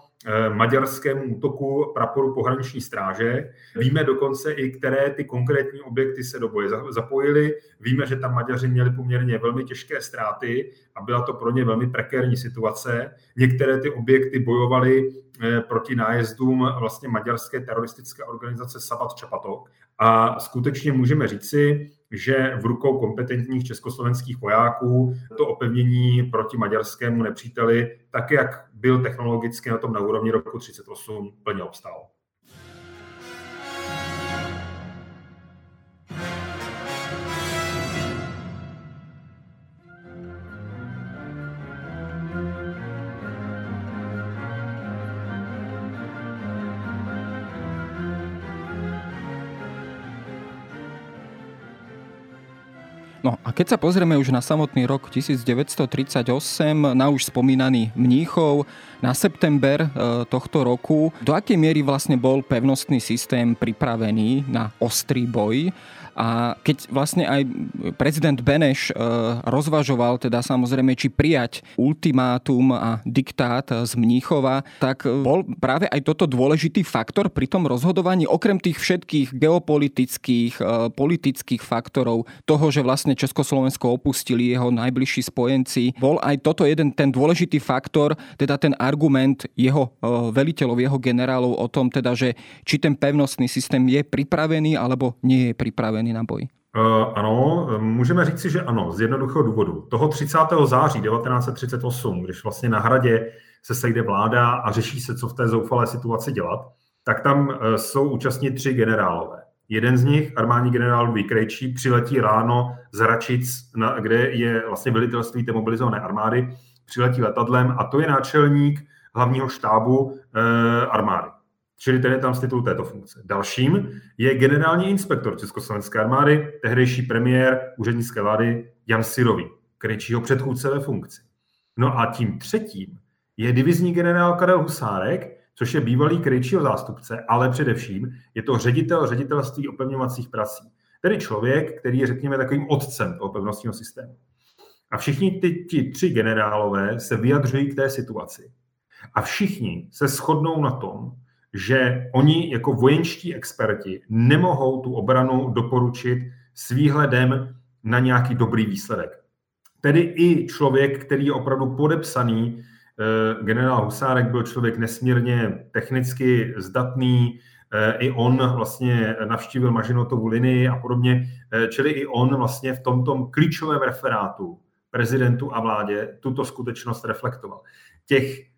maďarskému útoku praporu pohraniční stráže. Víme dokonce i, které ty konkrétní objekty se do boje zapojily. Víme, že tam Maďaři měli poměrně velmi těžké ztráty a byla to pro ně velmi prekérní situace. Některé ty objekty bojovaly eh, proti nájezdům vlastně maďarské teroristické organizace Sabat Čapatok. A skutečně můžeme říci, že v rukou kompetentních československých vojáků to opevnění proti maďarskému nepříteli, tak jak byl technologicky na tom na úrovni roku 38, plně obstál. Keď sa pozrieme už na samotný rok 1938, na už spomínaný Mníchov, na september e, tohto roku, do akej miery vlastne bol pevnostný systém pripravený na ostrý boj a keď vlastne aj prezident Beneš e, rozvažoval teda samozrejme, či prijať ultimátum a diktát z Mníchova, tak bol práve aj toto dôležitý faktor pri tom rozhodovaní, okrem tých všetkých geopolitických, politických faktorov, toho, že vlastne Československo opustili jeho najbližší spojenci, bol aj toto jeden ten dôležitý faktor, teda ten argument jeho veliteľov, jeho generálov o tom, teda, že či ten pevnostný systém je pripravený alebo nie je pripravený připravený na boj? Uh, ano, můžeme říci, že ano, z jednoduchého důvodu. Toho 30. září 1938, když vlastně na hradě se sejde vláda a řeší se, co v té zoufalé situaci dělat, tak tam uh, jsou účastní tři generálové. Jeden z nich, armádní generál Louis Krejčí, přiletí ráno z Hračic, na, kde je vlastně velitelství té mobilizované armády, přiletí letadlem a to je náčelník hlavního štábu e, armády. Čili ten je tam z titulu této funkce. Dalším je generální inspektor Československé armády, tehdejší premiér úřednické vlády Jan Sirový, krejčího předchůdce ve funkci. No a tím třetím je divizní generál Karel Husárek, což je bývalý krejčího zástupce, ale především je to ředitel ředitelství opevňovacích prací. Tedy člověk, který je, řekněme, takovým otcem toho pevnostního systému. A všichni ty, ti tři generálové se vyjadřují k té situaci. A všichni se shodnou na tom, že oni jako vojenští experti nemohou tu obranu doporučit s výhledem na nějaký dobrý výsledek. Tedy i člověk, který je opravdu podepsaný, eh, generál Husárek byl člověk nesmírně technicky zdatný, eh, i on vlastně navštívil Mažinotovu linii a podobně, eh, čili i on vlastně v tomto klíčovém referátu prezidentu a vládě tuto skutečnost reflektoval. Těch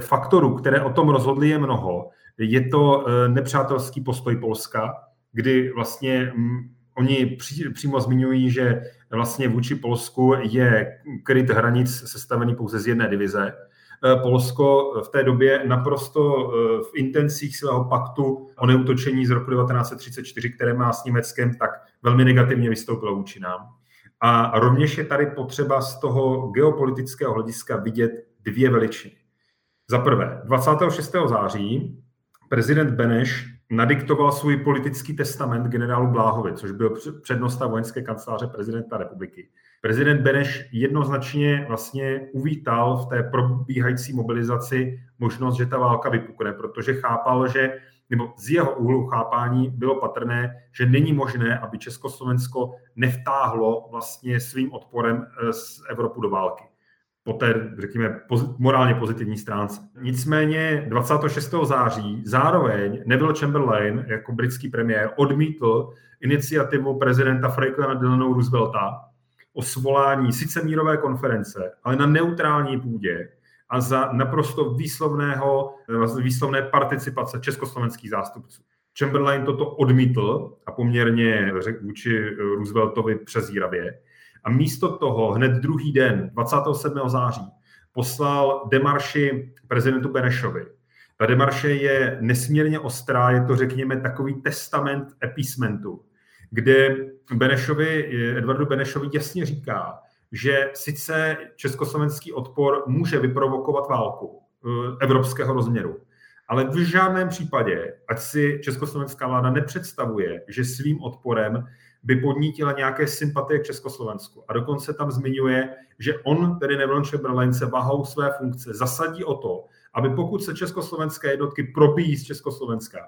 faktorů, které o tom rozhodly, je mnoho. Je to nepřátelský postoj Polska, kdy vlastně mm, Oni pří, přímo zmiňují, že vlastně vůči Polsku je kryt hranic sestavený pouze z jedné divize. E, Polsko v té době naprosto e, v intencích svého paktu o neutočení z roku 1934, které má s Německem, tak velmi negativně vystoupilo vůči nám. A rovněž je tady potřeba z toho geopolitického hlediska vidět dvě veličiny. Za prvé, 26. září prezident Beneš nadiktoval svůj politický testament generálu Bláhovi, což byl přednosta vojenské kanceláře prezidenta republiky. Prezident Beneš jednoznačně vlastně uvítal v té probíhající mobilizaci možnost, že ta válka vypukne, protože chápal, že nebo z jeho úhlu chápání bylo patrné, že není možné, aby Československo nevtáhlo vlastně svým odporem z eh, Evropu do války po té, řekněme, poz, morálně pozitivní stránce. Nicméně 26. září zároveň Neville Chamberlain jako britský premiér odmítl iniciativu prezidenta Franklina Delano Roosevelta o svolání sice mírové konference, ale na neutrální půdě a za naprosto výslovného, výslovné participace československých zástupců. Chamberlain toto odmítl a poměrně řekl vůči Rooseveltovi přezíravě. A místo toho hned druhý den, 27. září, poslal demarši prezidentu Benešovi. Ta demarše je nesmírně ostrá, je to, řekněme, takový testament epismentu, kde Benešovi, Edvardu Benešovi jasně říká, že sice československý odpor může vyprovokovat válku eh, evropského rozměru, ale v žádném případě, ať si československá vláda nepředstavuje, že svým odporem by podnítila nějaké sympatie k Československu. A dokonce tam zmiňuje, že on, tedy Neville Chamberlain, se vahou své funkce zasadí o to, aby pokud se československé jednotky probíjí z Československa,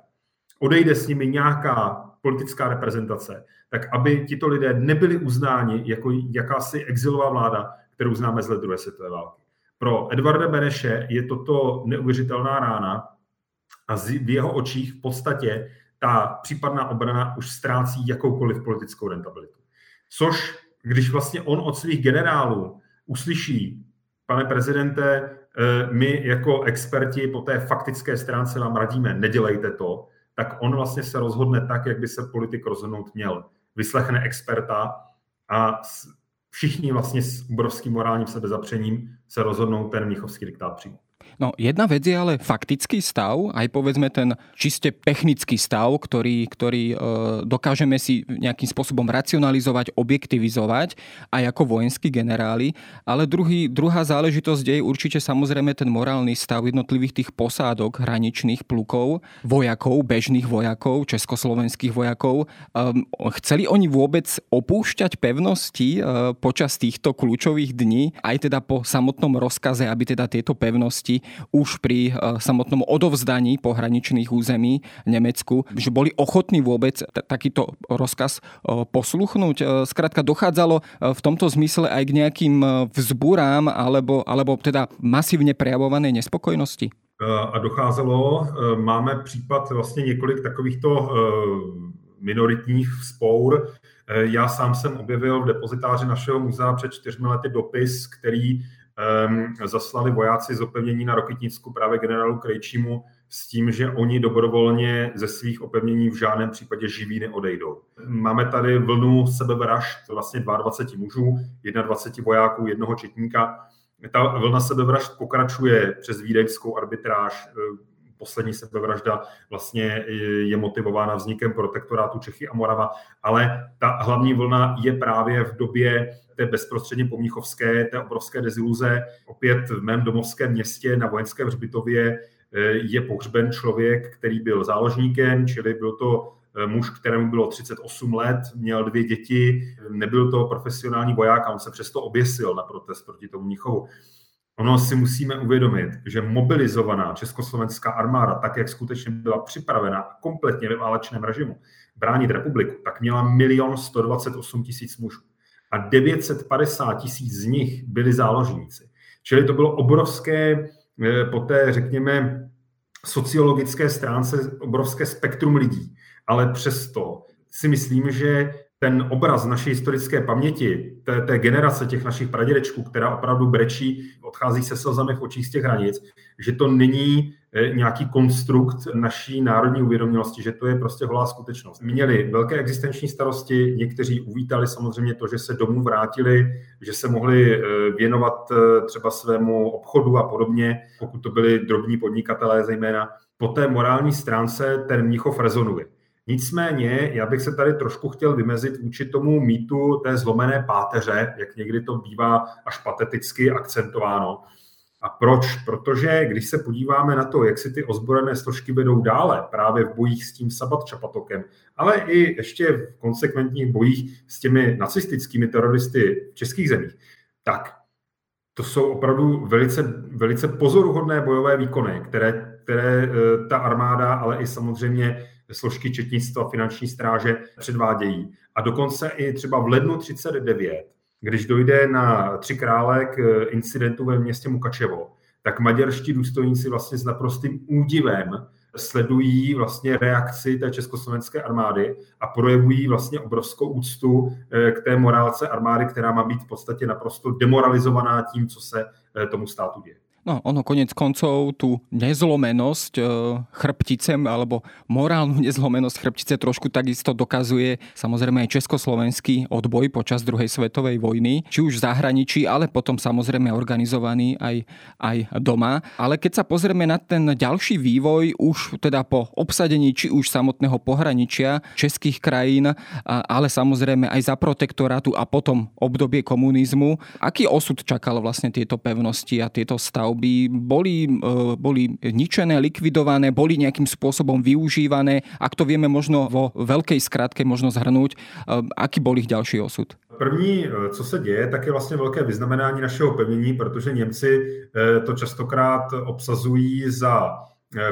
odejde s nimi nějaká politická reprezentace, tak aby tito lidé nebyli uznáni jako jakási exilová vláda, kterou známe z let druhé světové války. Pro Edvarda Beneše je toto neuvěřitelná rána a v jeho očích v podstatě ta případná obrana už ztrácí jakoukoliv politickou rentabilitu. Což, když vlastně on od svých generálů uslyší, pane prezidente, eh, my jako experti po té faktické stránce vám radíme, nedělejte to, tak on vlastně se rozhodne tak, jak by se politik rozhodnout měl. Vyslechne experta a všichni vlastně s obrovským morálním sebezapřením se rozhodnou ten mnichovský diktát přijmout. No jedna vec je ale faktický stav, aj povedzme ten čiste technický stav, ktorý, ktorý e, dokážeme si nejakým spôsobom racionalizovať, objektivizovať aj ako vojenskí generáli, ale druhý, druhá záležitosť je určite samozrejme ten morálny stav jednotlivých tých posádok hraničných plukov, vojakov, bežných vojakov, československých vojakov. E, chceli oni vôbec opúšťať pevnosti e, počas týchto kľúčových dní, aj teda po samotnom rozkaze, aby teda tieto pevnosti už pri eh, samotnom odovzdaní pohraničných území Nemecku, že boli ochotní vôbec takýto rozkaz eh, posluchnúť. Eh, Skrátka dochádzalo v tomto zmysle aj k nejakým vzburám alebo, alebo teda masívne prejavované nespokojnosti? A docházelo, máme případ vlastně několik takovýchto minoritních spour. Já sám jsem objevil v depozitáři našeho muzea před čtyřmi lety dopis, který zaslali vojáci z opevnění na Rokitnicku právě generálu Krejčímu s tím, že oni dobrovolně ze svých opevnění v žádném případě živí neodejdou. Máme tady vlnu sebevražd vlastně 22 mužů, 21 vojáků, jednoho četníka. Ta vlna sebevražd pokračuje přes vídeňskou arbitráž, poslední sebevražda vlastně je motivována vznikem protektorátu Čechy a Morava, ale ta hlavní vlna je právě v době té bezprostředně pomíchovské, té obrovské deziluze. Opět v mém domovském městě na vojenském hřbitově je pohřben člověk, který byl záložníkem, čili byl to muž, kterému bylo 38 let, měl dvě děti, nebyl to profesionální voják a on se přesto oběsil na protest proti tomu Mnichovu. Ono si musíme uvědomit, že mobilizovaná československá armáda, tak jak skutečně byla připravena kompletně ve válečném režimu bránit republiku, tak měla milion 128 tisíc mužů. A 950 tisíc z nich byli záložníci. Čili to bylo obrovské, eh, po té, řekněme, sociologické stránce, obrovské spektrum lidí. Ale přesto si myslím, že ten obraz naší historické paměti, té, té generace těch našich pradědečků, která opravdu brečí, odchází se slzami v očích z těch hranic, že to není eh, nějaký konstrukt naší národní uvědomělosti, že to je prostě holá skutečnost. Měli velké existenční starosti, někteří uvítali samozřejmě to, že se domů vrátili, že se mohli eh, věnovat eh, třeba svému obchodu a podobně, pokud to byli drobní podnikatelé zejména. Po té morální stránce ten Mnichov rezonuje. Nicméně, já bych se tady trošku chtěl vymezit vůči tomu mýtu té zlomené páteře, jak někdy to bývá až pateticky akcentováno. A proč? Protože když se podíváme na to, jak si ty ozbrojené složky vedou dále, právě v bojích s tím Sabat Čapatokem, ale i ještě v konsekventních bojích s těmi nacistickými teroristy v českých zemích, tak to jsou opravdu velice, velice pozoruhodné bojové výkony, které, které eh, ta armáda, ale i samozřejmě složky četnictva, finanční stráže předvádějí. A dokonce i třeba v lednu 39, když dojde na tři krále k eh, incidentu ve městě Mukačevo, tak maďarští důstojníci vlastně s naprostým údivem sledují vlastně reakci té československé armády a projevují vlastně obrovskou úctu eh, k té morálce armády, která má být v podstatě naprosto demoralizovaná tím, co se eh, tomu státu děje. No, ono konec koncov tú nezlomenosť e, chrbtice alebo morálnu nezlomenosť chrbtice trošku takisto dokazuje samozrejme aj československý odboj počas druhej svetovej vojny, či už v zahraničí, ale potom samozrejme organizovaný aj, aj doma. Ale keď sa pozrieme na ten ďalší vývoj už teda po obsadení či už samotného pohraničia českých krajín, ale samozrejme aj za protektorátu a potom obdobie komunizmu, aký osud čakal vlastne tieto pevnosti a tieto stavby stavby boli, e, boli ničené, likvidované, boli nejakým spôsobom využívané. Ak to vieme možno vo veľkej skratke možno zhrnúť, e, aký bol ich ďalší osud? První, e, co se děje, tak je vlastně velké vyznamenání našeho pevnění, protože Němci to častokrát obsazují za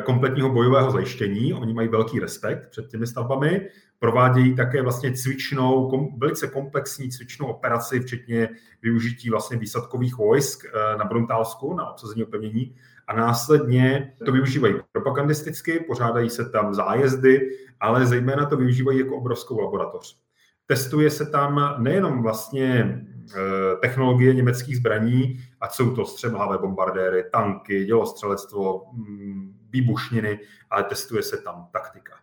kompletního bojového zajištění. Oni mají velký respekt před těmi stavbami provádějí také vlastně cvičnou, kom, velice komplexní cvičnou operaci, včetně využití vlastně výsadkových vojsk eh, na Bruntálsku, na obsazení opevnění a následně to využívají propagandisticky, pořádají se tam zájezdy, ale zejména to využívají jako obrovskou laboratoř. Testuje se tam nejenom vlastně eh, technologie německých zbraní, ať jsou to střeblavé bombardéry, tanky, dělostřelectvo, mm, výbušniny, ale testuje se tam taktika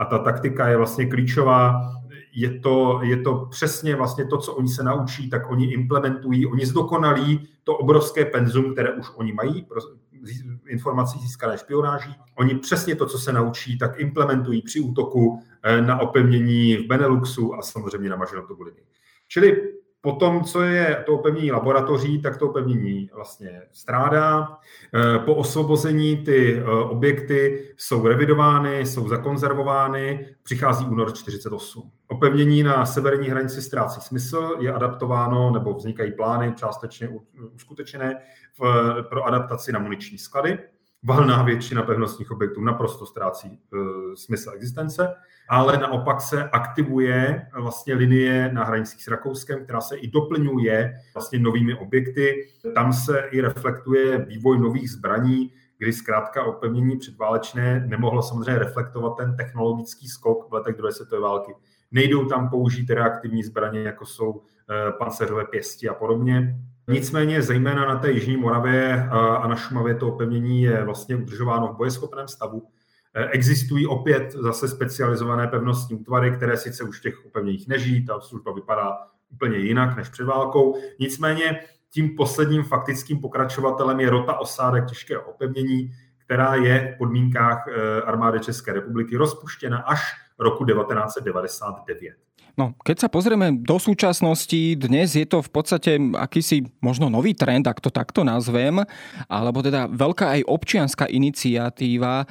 a ta taktika je vlastně klíčová. Je to, je to přesně vlastně to, co oni se naučí, tak oni implementují, oni zdokonalí to obrovské penzum, které už oni mají, informací získané špionáží. Oni přesně to, co se naučí, tak implementují při útoku eh, na opevnění v Beneluxu a samozřejmě na Mažinotovu linii. Čili po tom, co je to opevnění laboratoří, tak to opevnění vlastně strádá. Eh, po osvobození ty eh, objekty jsou revidovány, jsou zakonzervovány, přichází únor 48. Opevnění na severní hranici ztrácí smysl, je adaptováno nebo vznikají plány částečně uskutečené pro adaptaci na muniční sklady. Valná většina pevnostních objektů naprosto ztrácí e, smysl existence, ale naopak se aktivuje vlastně linie na hranicích s Rakouskem, která se i doplňuje vlastně novými objekty. Tam se i reflektuje vývoj nových zbraní, kdy zkrátka opevnění předválečné nemohlo samozřejmě reflektovat ten technologický skok v letech druhé světové války. Nejdou tam použít reaktivní zbraně, jako jsou e, pěsti a podobně. Nicméně zejména na té Jižní Moravě a na Šumavě to opevnění je vlastně udržováno v bojeschopném stavu. E, existují opět zase specializované pevnostní útvary, které sice už v těch opevněních nežijí, ta služba vypadá úplně jinak než před válkou. Nicméně tím posledním faktickým pokračovatelem je rota osádek těžkého opevnění, která je v podmínkách e, armády České republiky rozpuštěna až roku 1999. No, keď sa pozrieme do súčasnosti, dnes je to v podstate akýsi možno nový trend, ak to takto nazvem, alebo teda veľká aj občianská iniciatíva e,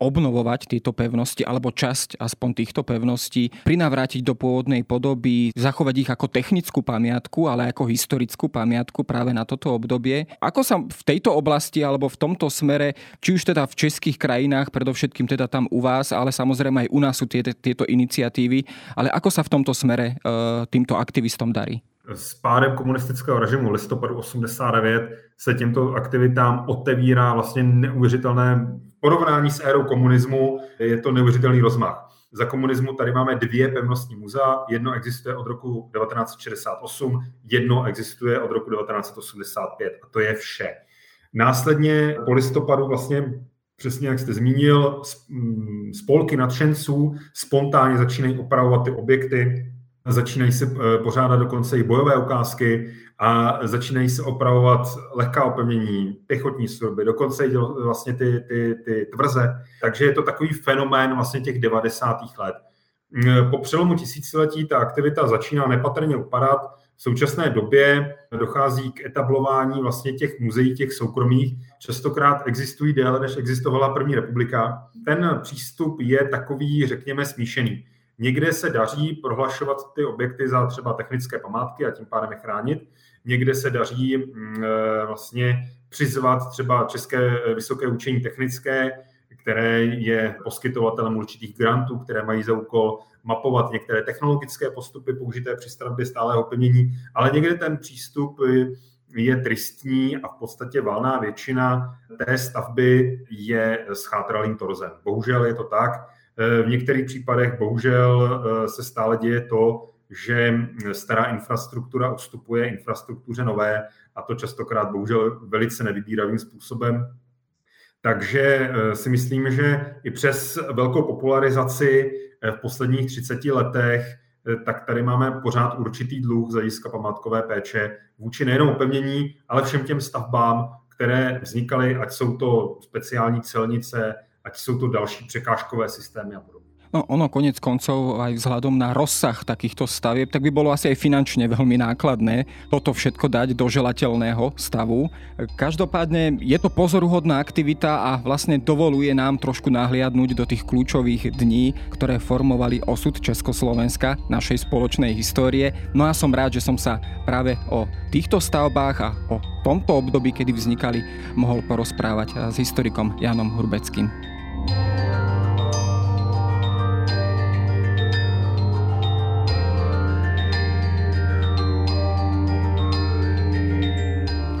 obnovovať tieto pevnosti, alebo časť aspoň týchto pevností, prinavrátiť do pôvodnej podoby, zachovať ich ako technickú pamiatku, ale ako historickú pamiatku práve na toto obdobie. Ako sa v tejto oblasti alebo v tomto smere, či už teda v českých krajinách, predovšetkým teda tam u vás, ale samozrejme aj u nás sú tieto, tieto iniciatívy, ale ako sa v tomto smere eh, týmto aktivistom darí? S pádem komunistického režimu listopadu 89 se těmto aktivitám otevírá vlastně neuvěřitelné porovnání s érou komunismu, je to neuvěřitelný rozmach. Za komunismu tady máme dvě pevnostní muzea, jedno existuje od roku 1968, jedno existuje od roku 1985 a to je vše. Následně po listopadu vlastně přesně jak jste zmínil, mm, spolky nadšenců spontánně začínají opravovat ty objekty, začínají se eh, pořádat dokonce i bojové ukázky a začínají se opravovat lehká opevnění, pěchotní služby, dokonce i vlastně ty, ty, ty tvrze. Takže je to takový fenomén vlastně těch 90. let. Mm, po přelomu tisíciletí ta aktivita začíná nepatrně upadat, v současné době dochází k etablování vlastně těch muzeí, těch soukromých. Častokrát existují déle, než existovala první republika. Ten přístup je takový, řekněme, smíšený. Někde se daří prohlašovat ty objekty za třeba technické památky a tím pádem je chránit. Někde se daří mm, e, vlastně přizvat třeba České vysoké učení technické, které je poskytovatelem určitých grantů, které mají za úkol mapovat některé technologické postupy použité při stavbě stálého plnění, ale někde ten přístup je tristní a v podstatě valná většina té stavby je s chátralým torzem. Bohužel je to tak. V některých případech bohužel se stále děje to, že stará infrastruktura ustupuje infrastruktuře nové a to častokrát bohužel velice nevybíravým způsobem. Takže eh, si myslím, že i přes velkou popularizaci eh, v posledních 30 letech, eh, tak tady máme pořád určitý dluh z hlediska památkové péče vůči nejenom opevnění, ale všem těm stavbám, které vznikaly, ať jsou to speciální celnice, ať jsou to další překážkové systémy a podobně. No ono konec koncov aj vzhľadom na rozsah takýchto stavieb, tak by bolo asi aj finančne veľmi nákladné toto všetko dať do želateľného stavu. Každopádne je to pozoruhodná aktivita a vlastne dovoluje nám trošku nahliadnúť do tých kľúčových dní, ktoré formovali osud Československa, našej spoločnej histórie. No a som rád, že som sa práve o týchto stavbách a o tomto období, kedy vznikali, mohol porozprávať s historikom Janom Hurbeckým.